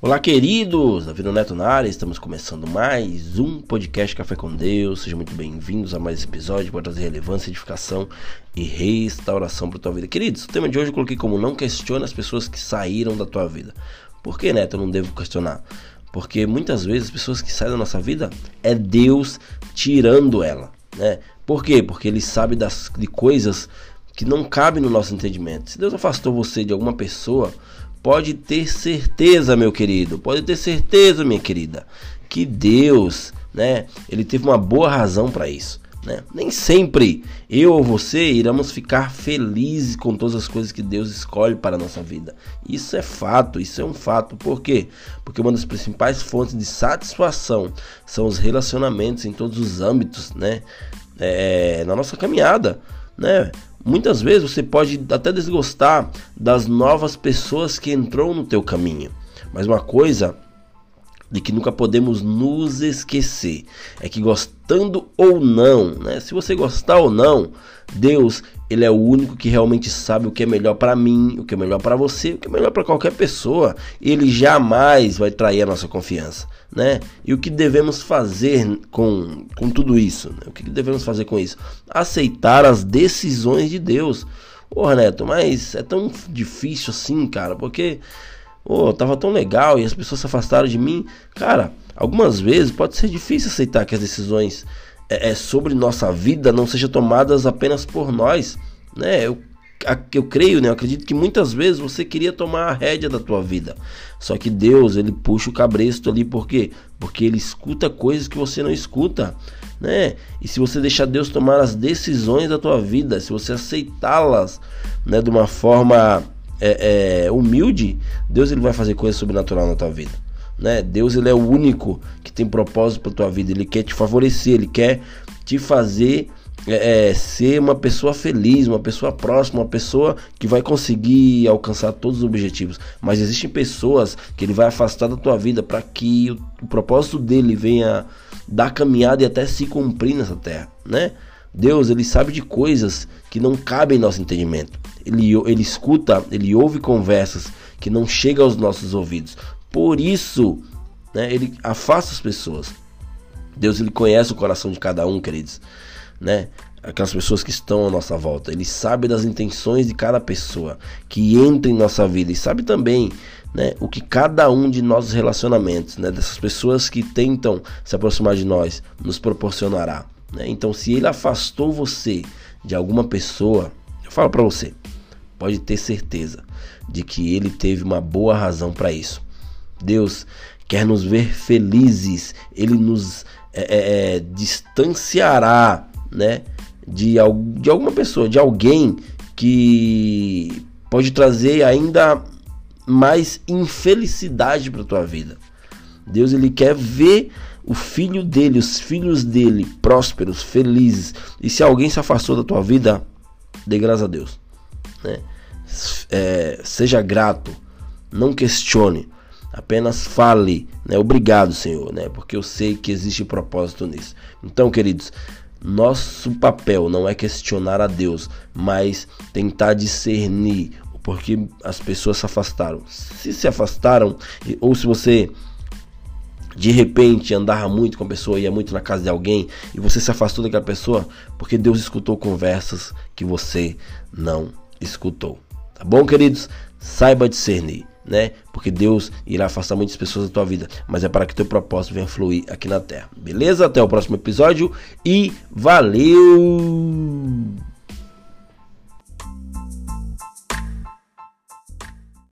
Olá, queridos! Davi Neto na área, estamos começando mais um podcast Café com Deus. Sejam muito bem-vindos a mais esse episódio para trazer relevância, edificação e restauração para a tua vida. Queridos, o tema de hoje eu coloquei como não questione as pessoas que saíram da tua vida. Por que, Neto, eu não devo questionar? Porque muitas vezes as pessoas que saem da nossa vida é Deus tirando ela, né? Por quê? Porque Ele sabe das, de coisas que não cabem no nosso entendimento. Se Deus afastou você de alguma pessoa, Pode ter certeza, meu querido, pode ter certeza, minha querida, que Deus, né, ele teve uma boa razão para isso. Né? Nem sempre eu ou você iremos ficar felizes com todas as coisas que Deus escolhe para a nossa vida. Isso é fato, isso é um fato. Por quê? Porque uma das principais fontes de satisfação são os relacionamentos em todos os âmbitos, né? É, na nossa caminhada, né? Muitas vezes você pode até desgostar das novas pessoas que entrou no teu caminho. Mas uma coisa de que nunca podemos nos esquecer é que gostando ou não, né? Se você gostar ou não, Deus, ele é o único que realmente sabe o que é melhor para mim, o que é melhor para você, o que é melhor para qualquer pessoa. Ele jamais vai trair a nossa confiança, né? E o que devemos fazer com, com tudo isso? Né? O que devemos fazer com isso? Aceitar as decisões de Deus. Porra, Neto, mas é tão difícil assim, cara, porque oh, tava tão legal e as pessoas se afastaram de mim. Cara, algumas vezes pode ser difícil aceitar que as decisões é, é sobre nossa vida não sejam tomadas apenas por nós, né? Eu, eu creio, né? Eu acredito que muitas vezes você queria tomar a rédea da tua vida. Só que Deus, ele puxa o cabresto ali, por quê? Porque ele escuta coisas que você não escuta, né? E se você deixar Deus tomar as decisões da tua vida, se você aceitá-las, né, de uma forma é, é, humilde, Deus ele vai fazer coisa sobrenatural na tua vida. Né? Deus ele é o único que tem propósito para tua vida. Ele quer te favorecer, ele quer te fazer é, é, ser uma pessoa feliz, uma pessoa próxima, uma pessoa que vai conseguir alcançar todos os objetivos. Mas existem pessoas que ele vai afastar da tua vida para que o, o, propósito dele venha dar caminhada e até se cumprir nessa terra, né? Deus ele sabe de coisas que não cabem em nosso entendimento ele, ele escuta, ele ouve conversas que não chegam aos nossos ouvidos. Por isso, né, ele afasta as pessoas. Deus ele conhece o coração de cada um, queridos, né? Aquelas pessoas que estão à nossa volta. Ele sabe das intenções de cada pessoa que entra em nossa vida e sabe também, né, o que cada um de nossos relacionamentos, né, dessas pessoas que tentam se aproximar de nós, nos proporcionará. Né? Então, se ele afastou você de alguma pessoa, eu falo para você, pode ter certeza de que ele teve uma boa razão para isso. Deus quer nos ver felizes, ele nos é, é, é, distanciará, né, de, de alguma pessoa, de alguém que pode trazer ainda mais infelicidade para tua vida. Deus ele quer ver o filho dele, os filhos dele prósperos, felizes. E se alguém se afastou da tua vida, dê graças a Deus né? É, seja grato, não questione, apenas fale, né? Obrigado, Senhor, né? Porque eu sei que existe propósito nisso. Então, queridos, nosso papel não é questionar a Deus, mas tentar discernir porque as pessoas se afastaram. Se se afastaram, ou se você de repente andava muito com a pessoa, ia muito na casa de alguém e você se afastou daquela pessoa porque Deus escutou conversas que você não escutou. Tá bom, queridos? Saiba discernir, né? Porque Deus irá afastar muitas pessoas da tua vida, mas é para que teu propósito venha fluir aqui na terra. Beleza? Até o próximo episódio e valeu!